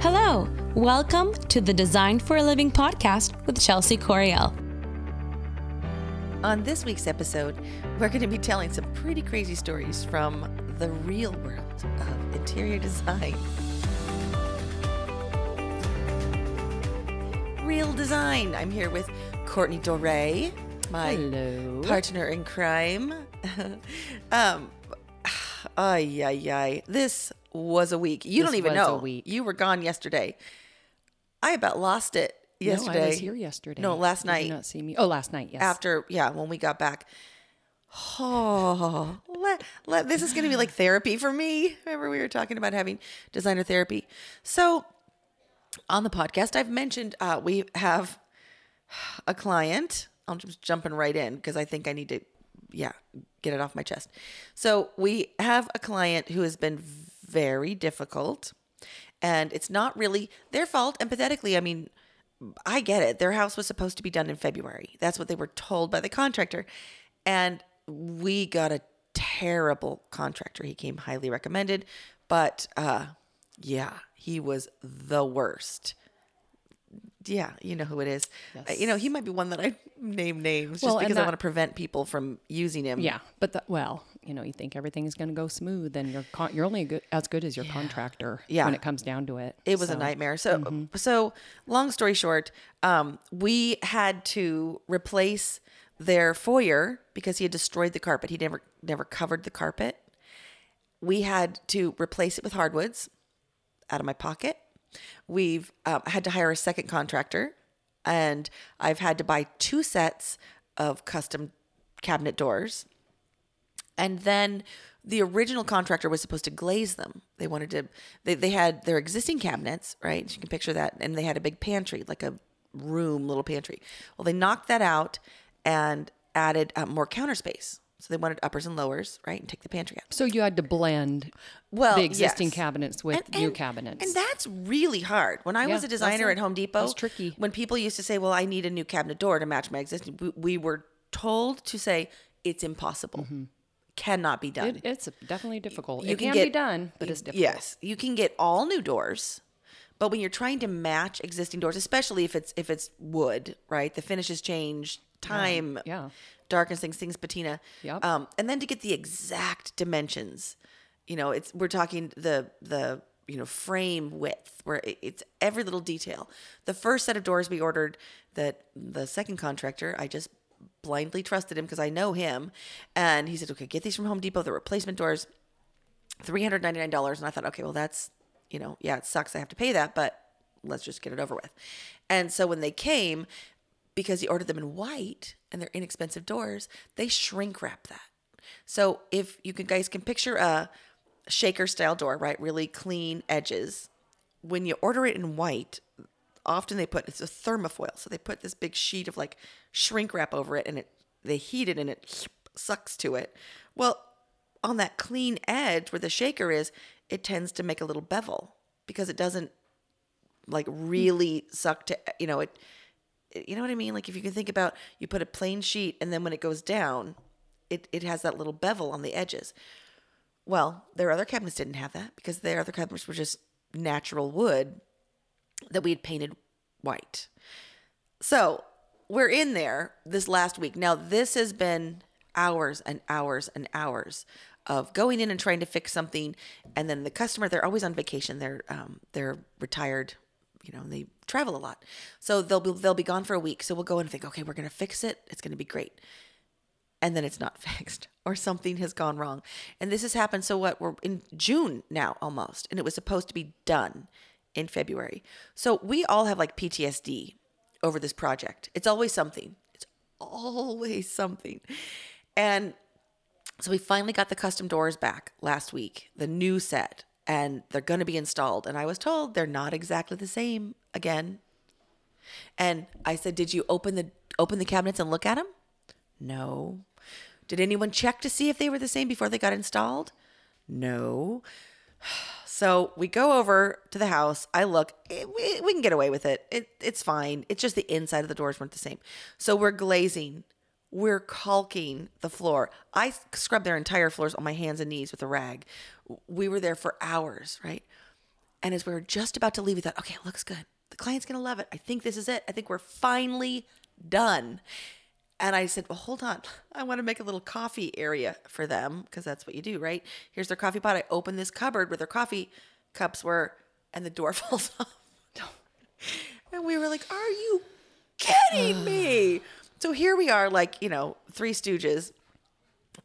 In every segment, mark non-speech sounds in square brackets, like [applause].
Hello, welcome to the Design for a Living podcast with Chelsea Coriel. On this week's episode, we're going to be telling some pretty crazy stories from the real world of interior design. Real design. I'm here with Courtney Dore, my Hello. partner in crime. [laughs] um, [sighs] ay, ay, ay. This was a week. You This don't even know. week. You were gone yesterday. I about lost it yesterday. No, I was here yesterday. No, last Did you night not see me? Oh, last night. Yes. after yeah when we got back oh [laughs] let, let, this is going to be like therapy for me remember we were talking about having designer therapy so on the podcast i've mentioned uh, we have a client i'm just jumping right in because i think i need to yeah get it off my chest so we have a client who has been very difficult and it's not really their fault empathetically i mean I get it. Their house was supposed to be done in February. That's what they were told by the contractor. And we got a terrible contractor. He came highly recommended, but uh yeah, he was the worst. Yeah, you know who it is. Uh, You know, he might be one that I name names just Well, and because I want to prevent people from using him. yeah, but the, well, you know, you think everything is going to go smooth, and you're con- you're only good, as good as your contractor. Yeah. When it comes down to it, It was a nightmare. So, so long story short, um, we had to replace their foyer because he had destroyed the carpet. He never never covered the carpet. We had to replace it with hardwoods out of my pocket. We've um, had to hire a second contractor, and I've had to buy two sets of custom cabinet doors. And then the original contractor was supposed to glaze them. They wanted to, they, they had their existing cabinets, right? You can picture that. And they had a big pantry, like a room, little pantry. Well, they knocked that out and added uh, more counter space. So they wanted uppers and lowers, right? And take the pantry out. So you had to blend Well, the existing yes. cabinets with And- new cabinets. And that's really hard. When I Yeah, was a designer at Home Depot, that's tricky. When people used to say, "Well, I need a new cabinet door to match my existing," we, we were told to say it's impossible, cannot be done. It, it's definitely difficult. You it can can, get- be done, but it's difficult. Yes, you can get all new doors, but when you're trying to match existing doors, especially if it's if it's wood, right? The finishes change, time, yeah. darkens things, things patina. Yep. Um, and then to get the exact dimensions, you know, it's we're talking the the you know frame width where it, it's every little detail. The first set of doors we ordered, that the second contractor, I just blindly trusted him because I know him, and he said, "Okay, get these from Home Depot. The replacement doors." $399 and i thought okay well that's you know yeah it sucks i have to pay that but let's just get it over with and so when they came because he ordered them in white and they're inexpensive doors they shrink wrap that so if you can, guys can picture a shaker style door right really clean edges when you order it in white often they put it's a thermofoil so they put this big sheet of like shrink wrap over it and it they heat it and it sucks to it. Well on that clean edge where the shaker is it tends to make a little bevel because it doesn't like really suck to you know it you know what i mean? Like if you can think about you put a plain sheet and then when it goes down it, it has that little bevel on the edges. Well their other cabinets didn't have that because their other cabinets were just natural wood that we had painted white so we're in there this last week. Now, this has been hours and hours and hours of going in and trying to fix something, and then the customer they're always on vacation. They're um, they're retired, you know, and they travel a lot, so they'll be they'll be gone for a week. So we'll go and think, okay, we're gonna fix it. It's gonna be great, and then it's not [laughs] fixed or something has gone wrong. And this has happened. So what? We're in June now almost, and it was supposed to be done in February. So we all have like PTSD over this project. It's always something. It's always something. And so we finally got the custom doors back last week, the new set, and they're going to be installed. And I was told they're not exactly the same again. And I said, "Did you open the open the cabinets and look at them?" No. Did anyone check to see if they were the same before they got installed? No. So we go over to the house. I look. It, we, we can get away with it. it. It's fine. It's just the inside of the doors weren't the same. So we're glazing. We're caulking the floor. I scrubbed their entire floors on my hands and knees with a rag. We were there for hours, right? And as we were just about to leave, we thought, okay, it looks good. The client's gonna love it. I think this is it. I think we're finally done. And I said, well, hold on. I want to make a little coffee area for them because that's what you do, right? Here's their coffee pot. I open this cupboard where their coffee cups were, and the door [laughs] falls off. And we were like, are you kidding me? [sighs] So here we are, like, you know, three stooges.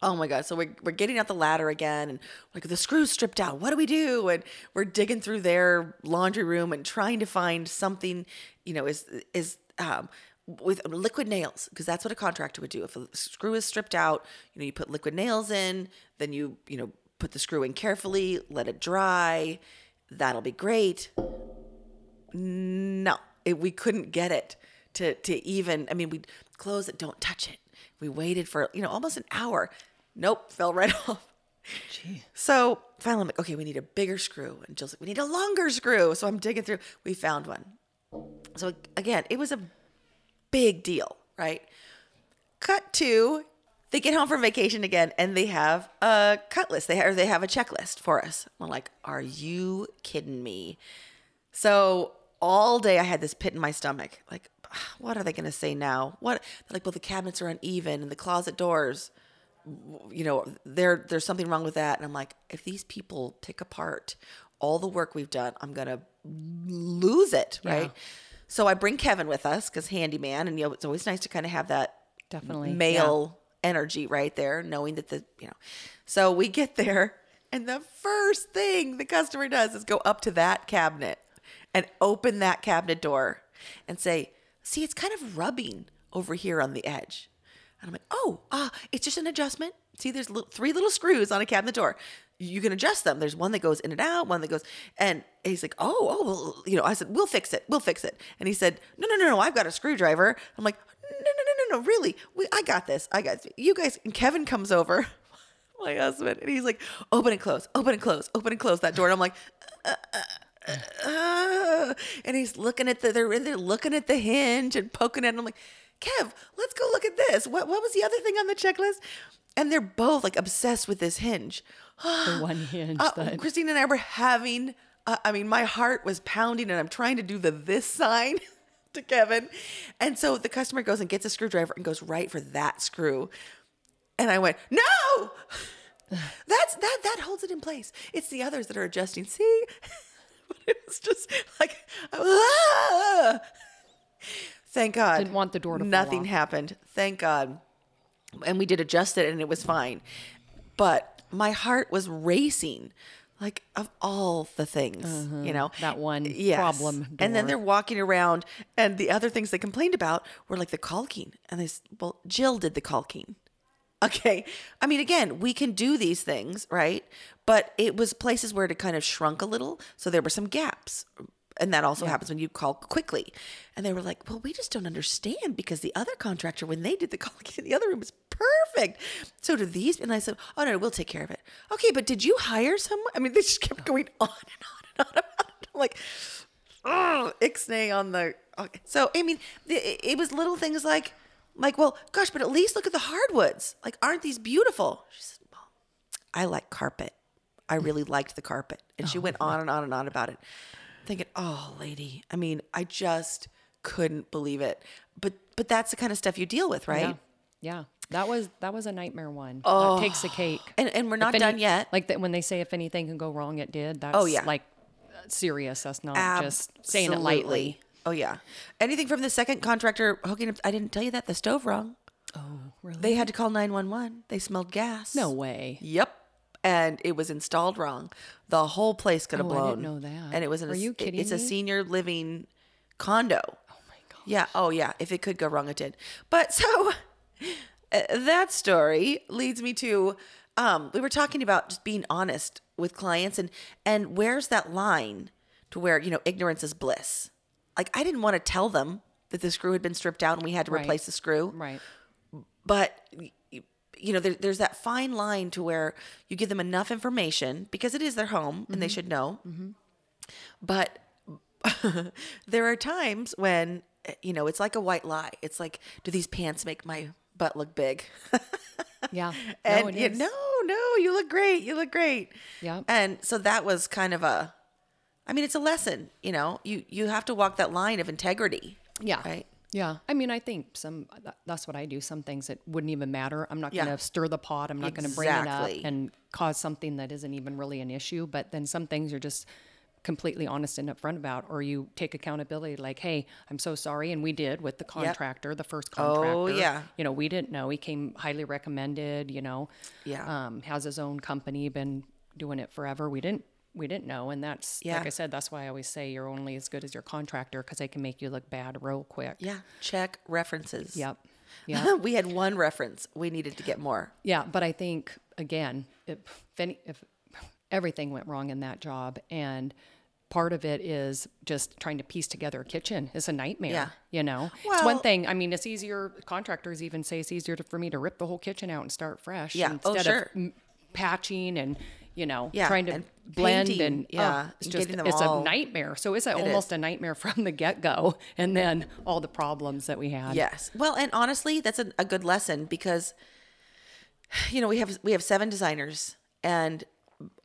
Oh my God. So we're, we're getting out the ladder again and like the screws stripped out. What do we do? And we're digging through their laundry room and trying to find something, you know, is, is, um, with liquid nails because that's what a contractor would do. If a screw is stripped out you know you put liquid nails in then you you know put the screw in carefully let it dry that'll be great. No it, we couldn't get it to to even i mean we close it don't touch it. We waited for you know almost an hour. Nope fell right [laughs] off. Gee. so finally i'm like okay we need a bigger screw. And jill's like we need a longer screw. So i'm digging through. We found one. So again it was a big deal right cut to they get home from vacation again and they have a cut list they have, they have a checklist for us we're like are you kidding me so all day I had this pit in my stomach. Like, [sighs] what are they going to say now? What? They're like, well, the cabinets are uneven and the closet doors, you know, there there's something wrong with that. And I'm like, if these people pick apart all the work we've done, I'm going to lose it, right? So I bring Kevin with us because handyman, and you know, it's always nice to kind of have that Definitely, male energy right there, knowing that the you know. So we get there, and the first thing the customer does is go up to that cabinet and open that cabinet door and say, "See, it's kind of rubbing over here on the edge." And I'm like, "Oh, ah, it's just an adjustment. See, there's li- three little screws on a cabinet door. You can adjust them. There's one that goes in and out, one that goes." And he's like, "Oh, oh, well, you know." I said, "We'll fix it. We'll fix it." And he said, "No, no, no, no. I've got a screwdriver." I'm like, "No, no, no, no, no. Really? We, I got this. I got this. you guys." And Kevin comes over. [laughs] My husband, and he's like, open and close, open and close, open and close that door. And I'm like, uh, uh, uh, and he's looking at the they're in there looking at the hinge and poking at it. I'm like, Kev, let's go look at this. What what was the other thing on the checklist? And they're both like obsessed with this hinge. The [gasps] one hinge Uh, that Christine and I were having. Uh, I mean, my heart was pounding, and I'm trying to do the this sign [laughs] to Kevin, and so the customer goes and gets a screwdriver and goes right for that screw, and I went no. [sighs] That's that that holds it in place. It's the others that are adjusting. See, [laughs] but it was just like, ah! thank God. Didn't want the door to fall Nothing happened. Thank God. And we did adjust it, and it was fine. But my heart was racing. Like of all the things, you know, Mm-hmm. That one Yes. problem And then they're walking around, and the other things they complained about were like the caulking. And they, well, Jill did the caulking. Okay. I mean, again, we can do these things, right? But it was places where it had kind of shrunk a little. So there were some gaps. And that also happens when you call quickly. And they were like, well, we just don't understand because the other contractor, when they did the [laughs] caulking in the other room, was perfect. So do these. And I said, oh, no, we'll take care of it. Okay, but did you hire someone? I mean, they just kept going [laughs] on and on and on about it. I'm like, oh, ixnay on the. Okay. So I mean, it, it was little things like, like, well, gosh, but at least look at the hardwoods. Like, aren't these beautiful? She said, well, I like carpet. I mm. really liked the carpet, and she oh, went on and on and on about it, thinking, oh, lady. I mean, I just couldn't believe it. But but that's the kind of stuff you deal with, right? Yeah. Yeah. That was that was a nightmare one. Oh, that takes the cake. And and we're not any- done yet. Like that when they say if anything can go wrong, it did. That's Oh, yeah. like serious. That's not just saying it lightly. Oh yeah. Anything from the second contractor hooking up? I didn't tell you that the stove wrong. Oh, really? They had to call 911. They smelled gas. no way. Yep. And it was installed wrong. The whole place could have Oh, I blown. didn't know that. And it was an Are you kidding It's a senior living condo. Oh my god. Yeah. Oh yeah. If it could go wrong, it did. But so [laughs] uh, that story leads me to um, we were talking about just being honest with clients and and where's that line to where you know ignorance is bliss. Like I didn't want to tell them that the screw had been stripped out and we had to Right. replace the screw Right. but you know there, there's that fine line to where you give them enough information because it is their home and they mm-hmm. should know mm-hmm. but [laughs] there are times when you know it's like a white lie it's like do these pants make my butt look big [laughs] Yeah. and no, you- no no you look great you look great Yep. and so that was kind of a I mean, it's a lesson. You know, you you have to walk that line of integrity. Yeah. Right. Yeah. I mean, I think some, that's what I do. Some things that wouldn't even matter. I'm not Yeah. going to stir the pot. I'm not going to bring it up and cause something that isn't even really an issue. But then some things you're just completely honest and upfront about, or you take accountability like, hey, I'm so sorry. And we did with the contractor, the first contractor. Oh, yeah. You know, we didn't know. He came highly recommended, you know. Yeah. Um, has his own company, been doing it forever. We didn't. We didn't know, and that's Yeah. like I said. That's why I always say you're only as good as your contractor because they can make you look bad real quick. Yeah. Check references. Yep. [laughs] Yeah. we had one reference. We needed to get more. Yeah, but I think again, if, if, any, if everything went wrong in that job, and part of it is just trying to piece together a kitchen is a nightmare. Yeah. You know, it's one thing. I mean, it's easier. Contractors even say it's easier to, for me to rip the whole kitchen out and start fresh. Yeah. Oh, instead sure. of patching and you know Yeah, trying to and blend painting, and yeah, oh, it's just it's all- a nightmare. So it's a, It almost is. a nightmare [laughs] from the get go, and then all the problems that we had. Yes. Well, and honestly, that's a, a good lesson because you know, we have we have seven designers and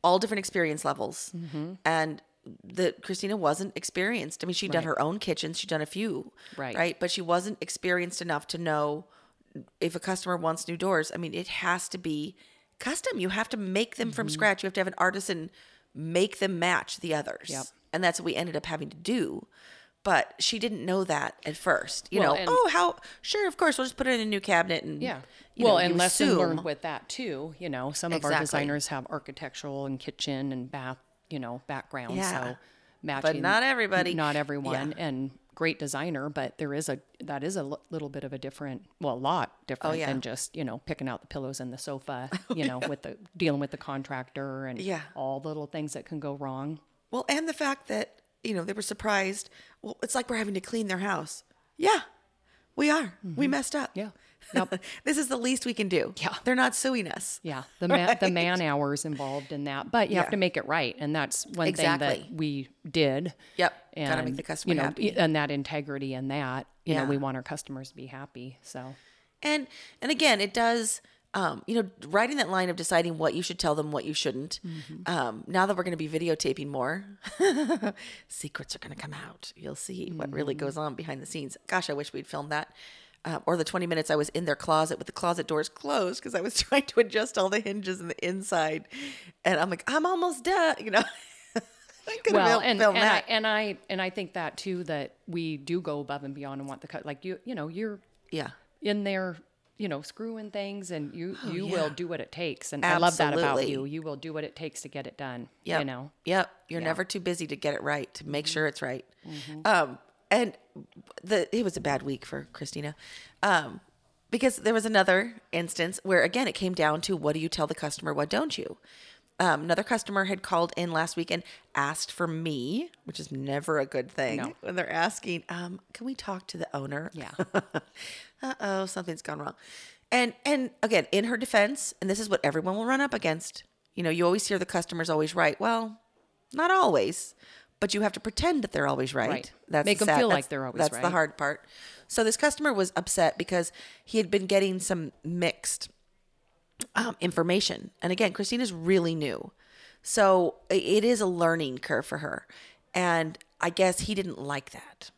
all different experience levels. Mm-hmm. And the Christina wasn't experienced. I mean, she'd done her own kitchens, she'd done a few. Right. Right. But she wasn't experienced enough to know if a customer wants new doors. I mean, it has to be custom. You have to make them Mm-hmm. from scratch. You have to have an artisan make them match the others. Yep. And that's what we ended up having to do. But she didn't know that at first. You Well, know, oh, how sure, of course, we'll just put it in a new cabinet and Yeah. you well, know, and you lesson assume- learned with that too. You know, some of our designers have architectural and kitchen and bath, you know, background. Yeah. So matching, not everybody. not everyone, Yeah. and great designer, but there is a that is a l- little bit of a different, well, a lot different Oh, yeah. than just you know picking out the pillows and the sofa. [laughs] You know, with the dealing with the contractor and Yeah. all the little things that can go wrong. Well, and the fact that, you know, they were surprised. Well, it's like we're having to clean their house. Yeah, we are. We messed up. Mm-hmm. Yeah. Yep. [laughs] this is the least we can do. Yeah. They're not suing us. Yeah, the man, the man hours involved in that, but you Yeah. have to make it right, and that's one thing that we did. Yep. and Gotta make the customer you know, happy. and that integrity and that you know we want our customers to be happy. So And and again, it does. Um, you know, writing that line of deciding what you should tell them, what you shouldn't. Mm-hmm. Um, now that we're going to be videotaping more, [laughs] secrets are going to come out. You'll see what really Mm-hmm. goes on behind the scenes. Gosh, I wish we'd filmed that. Uh, or the 20 minutes I was in their closet with the closet doors closed because I was [laughs] trying to adjust all the hinges in the inside. And I'm like, I'm almost done. You know, [laughs] I well, and and I, and I and I think that too that we do go above and beyond and want the cut like you you know you're yeah. in there you know screwing things and you you Oh, yeah. will do what it takes and I love that about you you will do what it takes to get it done Yeah, you know Yep. You're never too busy to get it right, to Mm-hmm. make sure it's right. Um, and the it was a bad week for Christina. Um, because there was another instance where again it came down to what do you tell the customer, what don't you? Um, another customer had called in last week and asked for me, which is never a good thing No. when they're asking, um, can we talk to the owner? Yeah. [laughs] uh oh, something's gone wrong. And and again, in her defense, and this is what everyone will run up against. You know, you always hear the customer's always right. Well, not always, but you have to pretend that they're always right. Right. That's Make the 'em sad- feel like they're always That's the hard part. So this customer was upset because he had been getting some mixed um, information. And again, Christina's really new. So it is a learning curve for her. And I guess he didn't like that.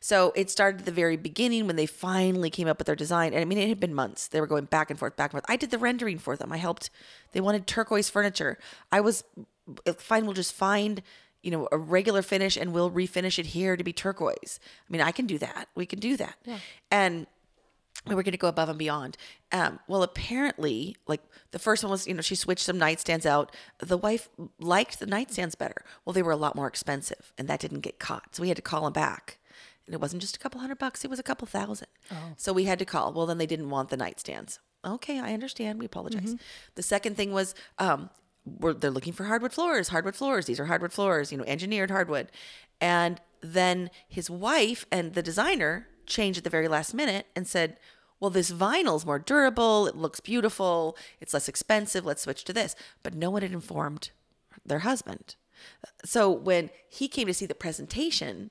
So it started at the very beginning when they finally came up with their design. And I mean, it had been months. They were going back and forth, back and forth. I did the rendering for them. I helped. They wanted turquoise furniture. I was fine. We'll just find, you know, a regular finish and we'll refinish it here to be turquoise. I mean, I can do that. We can do that. And we were going to go above and beyond. Um, well, apparently, like the first one was, you know, she switched some nightstands out. The wife liked the nightstands better. Well, they were a lot more expensive, and that didn't get caught. So we had to call them back. And it wasn't just a couple hundred bucks, it was a couple thousand. So we had to call. Well, then they didn't want the nightstands. Okay, I understand. We apologize. The second thing was, um, they're looking for hardwood floors, hardwood floors. These are hardwood floors, you know, engineered hardwood. And then his wife and the designer changed at the very last minute and said, well, this vinyl's more durable. It looks beautiful. It's less expensive. Let's switch to this. But no one had informed their husband. So when he came to see the presentation,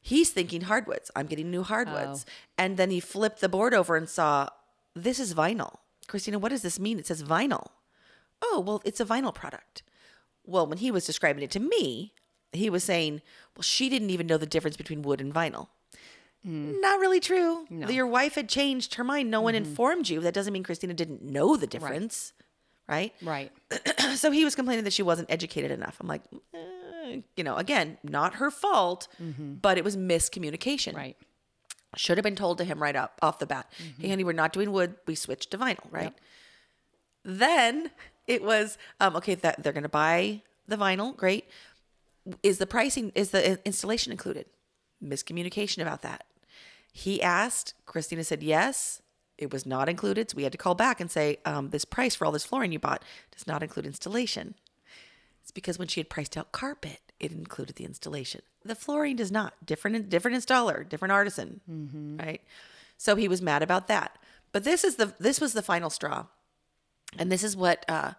he's thinking hardwoods. I'm getting new hardwoods. Oh. And then he flipped the board over and saw, this is vinyl. Christina, what does this mean? It says vinyl. Oh, well, it's a vinyl product. Well, when he was describing it to me, he was saying, well, she didn't even know the difference between wood and vinyl. Not really true. Your wife had changed her mind. No one informed you. That doesn't mean Christina didn't know the difference, right? Right. [clears throat] so he was complaining that she wasn't educated enough. I'm like, eh, you know, again, not her fault, but it was miscommunication. Right. Should have been told to him right up off the bat. Mm-hmm. Hey, honey, we're not doing wood. We switched to vinyl, right? Then it was um, okay. That they're going to buy the vinyl. Great. Is the pricing? Is the installation included? Miscommunication about that. He asked. Christina said yes. It was not included. So we had to call back and say, um, this price for all this flooring you bought does not include installation. It's because when she had priced out carpet, it included the installation. The flooring does not. Different, different installer, different artisan, right? So he was mad about that. But this is the this was the final straw, and this is what uh,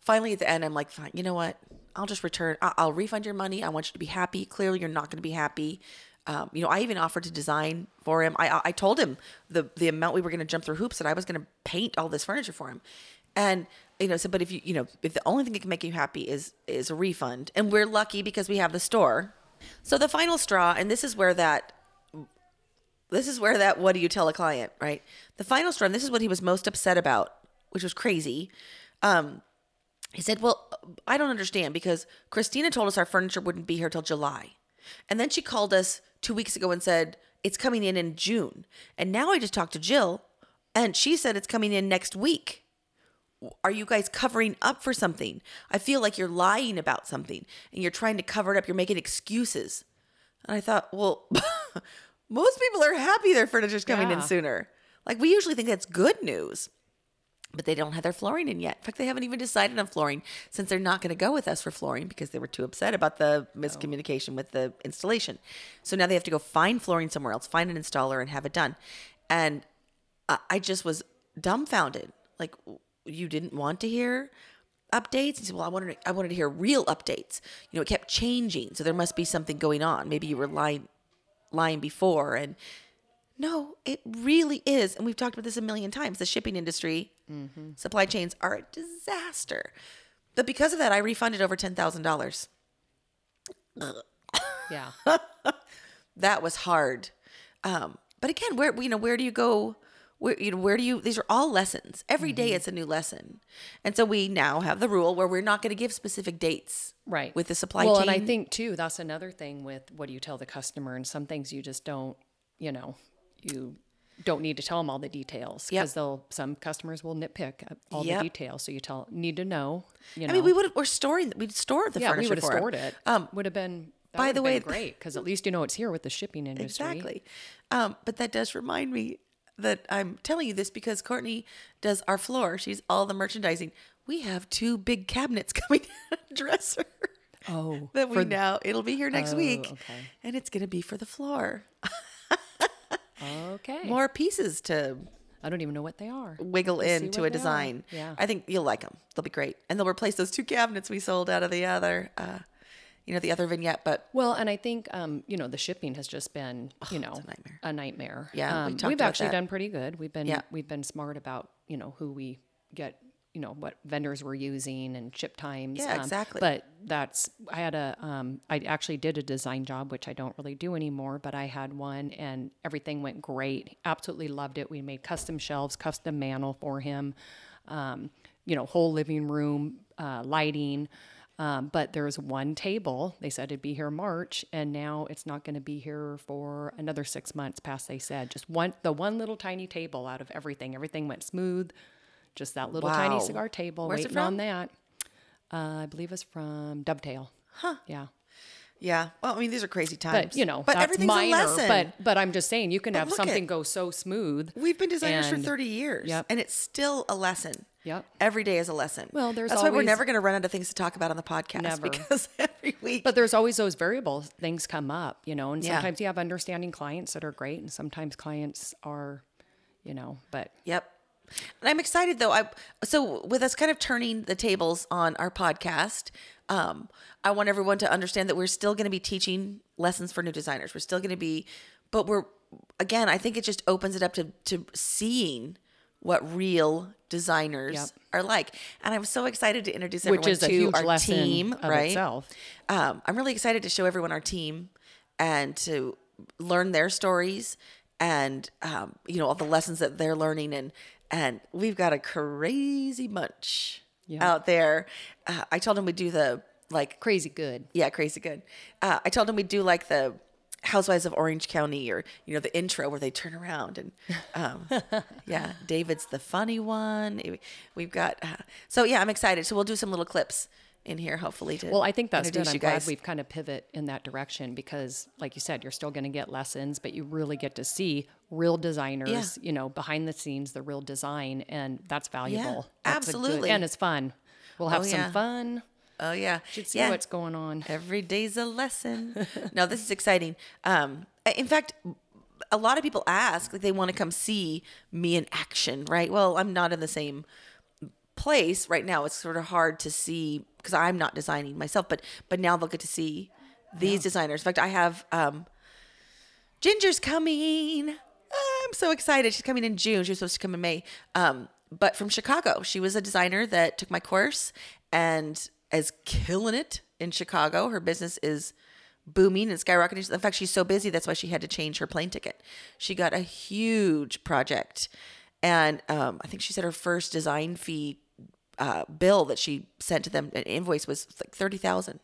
finally at the end I'm like, fine, you know what? I'll just return. I'll, I'll refund your money. I want you to be happy. Clearly, you're not going to be happy. Um, you know, I even offered to design for him. I I told him the the amount we were going to jump through hoops that I was going to paint all this furniture for him, and you know, so but if you you know if the only thing that can make you happy is is a refund, and we're lucky because we have the store. So the final straw, and this is where that this is where that what do you tell a client, right? The final straw, and this is what he was most upset about, which was crazy. Um, he said, Well, I don't understand because Christina told us our furniture wouldn't be here till July. And then she called us two weeks ago and said, It's coming in in June. And now I just talked to Jill and she said it's coming in next week. Are you guys covering up for something? I feel like you're lying about something and you're trying to cover it up. You're making excuses. And I thought, well, [laughs] most people are happy their furniture's coming in sooner. Like we usually think that's good news but they don't have their flooring in yet. In fact, they haven't even decided on flooring since they're not going to go with us for flooring because they were too upset about the oh. miscommunication with the installation. So now they have to go find flooring somewhere else, find an installer, and have it done. And I- I just was dumbfounded. Like, you didn't want to hear updates? He said, "Well, I wanted to, I wanted to hear real updates. You know, it kept changing, so there must be something going on. Maybe you were lying, lying before." And no, it really is. And we've talked about this a million times. The shipping industry, supply chains are a disaster. But because of that, I refunded over $10,000. Yeah. [laughs] That was hard. Um, but again, where, you know, where do you go? Where, you know, where do you, these are all lessons. Every day it's a new lesson. And so we now have the rule where we're not going to give specific dates. Right. With the supply well, chain. and I think too, that's another thing with what do you tell the customer, and some things you just don't, you know, you don't need to tell them all the details Yep. because they'll some customers will nitpick all Yep. the details. So you tell need to know. You know, I mean, we would we're storing, we'd store the yeah, furniture we would have stored it. Um, would have been. By the way- great because at least you know it's here with the shipping industry. Exactly. Um, but that does remind me that I'm telling you this because Courtney does our floor. She's all the merchandising. We have two big cabinets [laughs] coming dresser. Oh, [laughs] That we for- now it'll be here next Oh, week, okay. and it's gonna be for the floor. [laughs] Okay. More pieces to I don't even know what they are. wiggle We'll into a they are. design. Yeah. I think you'll like them. They'll be great, and they'll replace those two cabinets we sold out of the other, uh, you know, the other vignette. But Well, and I think um, you know the shipping has just been you know a nightmare. a nightmare. Yeah, we um, we've about actually that. done pretty good. We've been Yeah. we've been smart about you know who we get, you know what vendors we're using and ship times. Yeah, um, exactly. But that's I had a um, I actually did a design job which I don't really do anymore, but I had one and everything went great. Absolutely loved it. We made custom shelves, custom mantle for him. Um, you know, whole living room uh, lighting. Um, but there's one table. They said it'd be here March, and now it's not going to be here for another six months. Past they said just one, the one little tiny table out of everything. Everything went smooth. Just that little Wow. tiny cigar table. Where's it waiting on from? that. Uh, I believe it's from Dovetail. Huh? Yeah. yeah, well, I mean, these are crazy times. But you know, but that's everything's minor. a lesson. But but I'm just saying, you can have something at- go so smooth. We've been designers for 30 years, Yep. and it's still a lesson. Yep. Every day is a lesson. Well, there's That's why we're never going to run out of things to talk about on the podcast Never. because [laughs] every week. But there's always those variable things come up, you know, and Yeah. sometimes you have understanding clients that are great, and sometimes clients are, you know, but Yep. And I'm excited though. I so with us kind of turning the tables on our podcast, um, I want everyone to understand that we're still going to be teaching lessons for new designers. We're still going to be, but we're again, I think it just opens it up to to seeing what real designers Yep. are like. And I'm so excited to introduce Which everyone is a to our team, right? itself. Um, I'm really excited to show everyone our team and to learn their stories and um, you know all the lessons that they're learning and and we've got a crazy bunch Yeah. out there. Uh, I told him we'd do the like Crazy good. yeah, crazy good. Uh, I told him we'd do like the Housewives of Orange County or, you know, the intro where they turn around and, um, [laughs] yeah, David's the funny one. We've got, uh, so yeah, I'm excited. So we'll do some little clips in here, hopefully. To Well, I think that's good. I'm glad we've kind of pivot in that direction because, like you said, you're still going to get lessons, but you really get to see real designers, you know, behind the scenes, the real design, and that's valuable. That's a good- absolutely. and it's fun. We'll have Oh, some yeah. fun. Oh yeah, Should see yeah. what's going on. Every day's a lesson. [laughs] no, this is exciting. Um, in fact, a lot of people ask like they want to come see me in action, right? Well, I'm not in the same place right now. It's sort of hard to see because I'm not designing myself, but but now they'll get to see these designers. In fact, I have um, Ginger's coming. I'm so excited. She's coming in June. She was supposed to come in May. Um, but from Chicago. She was a designer that took my course and is killing it in Chicago. Her business is booming and skyrocketing. In fact, she's so busy that's why she had to change her plane ticket. She got a huge project, and um, I think she said her first design fee uh, bill that she sent to them, an invoice was like thirty thousand.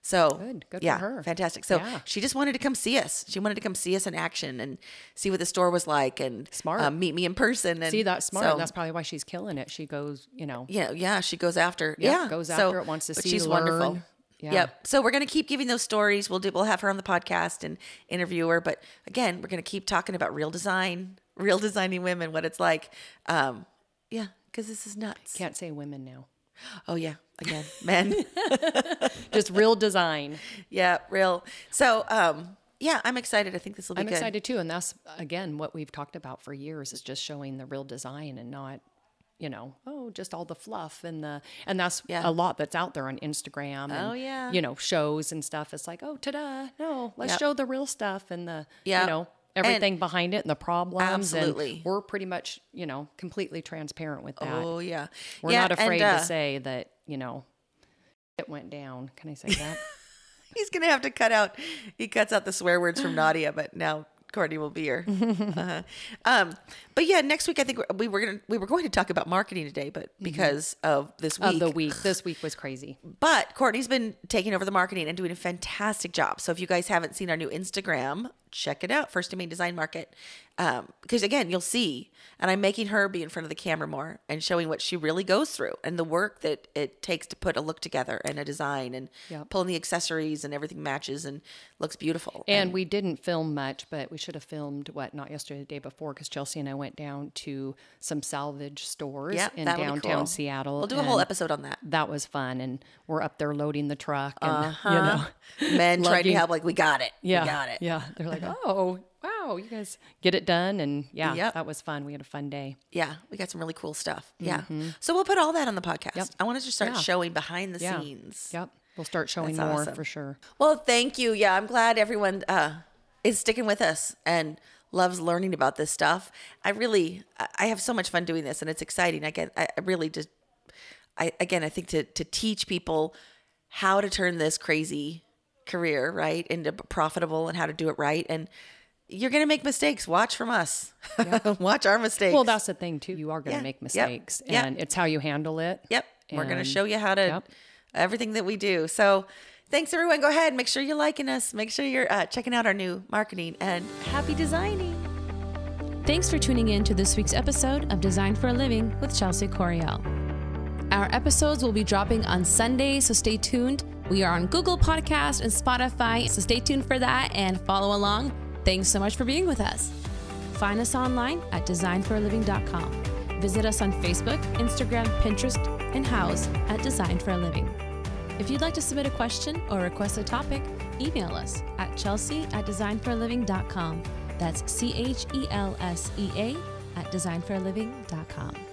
So Good. Good for yeah, her. fantastic. So Yeah. she just wanted to come see us. She wanted to come see us in action and see what the store was like and Smart. uh, meet me in person. And See, that's smart. So, and that's probably why she's killing it. She goes, you know, yeah, yeah. She goes after. Yep, yeah, goes so- after it, wants to but see, She's wonderful. Yeah. Yep. So we're gonna keep giving those stories. We'll do. We'll have her on the podcast and interview her. But again, we're gonna keep talking about real design, real designing women, what it's like. Um, yeah, because this is nuts. can't say women now. Oh yeah, again, [laughs] men. [laughs] Just real design. yeah, real. So um, yeah, I'm excited. I think this will be I'm good. excited too. And that's, again, what we've talked about for years is just showing the real design and not, you know, oh, just all the fluff and the, and that's Yeah. a lot that's out there on Instagram. And, Oh, yeah. You know, shows and stuff. It's like, oh, ta-da. No, let's Yep. show the real stuff and the, you know, And- everything behind it and the problems. Absolutely. And we're pretty much, you know, completely transparent with that. Oh yeah, We're Yeah, not and, afraid uh, to say that, you know, it went down. Can I say that? [laughs] He's gonna have to cut out. He cuts out the swear words from Nadia, but now Courtney will be here. [laughs] uh-huh. um, but yeah, next week I think we were gonna we were going to talk about marketing today, but because of this week, of the week. This week was crazy. but Courtney's been taking over the marketing and doing a fantastic job. So if you guys haven't seen our new Instagram, check it out, First Domain Design Market. Um, because again, you'll see, and I'm making her be in front of the camera more and showing what she really goes through and the work that it takes to put a look together and a design and Yep. pulling the accessories and everything matches and looks beautiful. And we didn't film much, but we should have filmed what not yesterday, the day before, because Chelsea and I went down to some salvage stores yeah, in downtown cool. Seattle. We'll do a whole episode on that. That was fun, and we're up there loading the truck, and you Uh-huh. know, Men trying to help, like we got it. yeah, we got it. yeah. They're like, oh, wow, you guys get it done, and yeah, Yep. that was fun. We had a fun day. Yeah, we got some really cool stuff. Yeah. So we'll put all that on the podcast. Yep. I want to just start Yeah. showing behind the Yeah. scenes. Yep, we'll start showing That's more awesome. for sure. Well, thank you. Yeah, I'm glad everyone uh, is sticking with us and loves learning about this stuff. I really, I- have so much fun doing this, and it's exciting. I get, I really just, I again, I think to to teach people how to turn this crazy career right into profitable and how to do it right, and you're gonna make mistakes. Watch from us. [laughs] Watch our mistakes. Well, that's the thing too. You are going to Yeah. make mistakes, Yep. and it's how you handle it. Yep. We're going to show you how to Yep. everything that we do. So thanks everyone. Go ahead. Make sure you're liking us. Make sure you're uh, checking out our new marketing and happy designing. Thanks for tuning in to this week's episode of Design for a Living with Chelsea Coriel. Our episodes will be dropping on Sunday, so stay tuned. We are on Google Podcast and Spotify, so stay tuned for that and follow along. Thanks so much for being with us. Find us online at designforaliving.com. Visit us on Facebook, Instagram, Pinterest, and Houzz at Design for a Living. If you'd like to submit a question or request a topic, email us at chelsea at designforaliving.com. That's C H E L S E A at designforaliving.com.